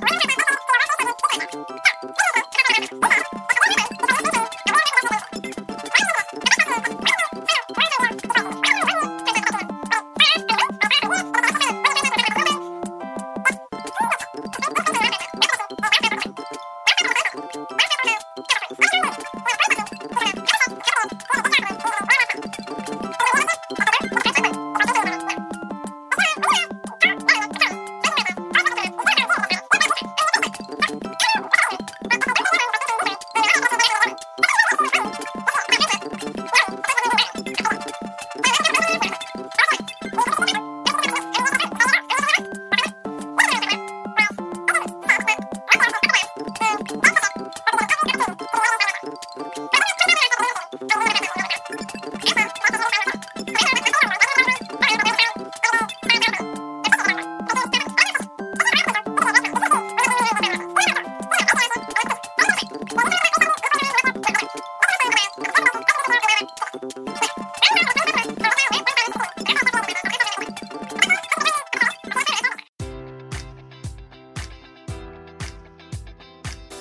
Thank you. Thank you.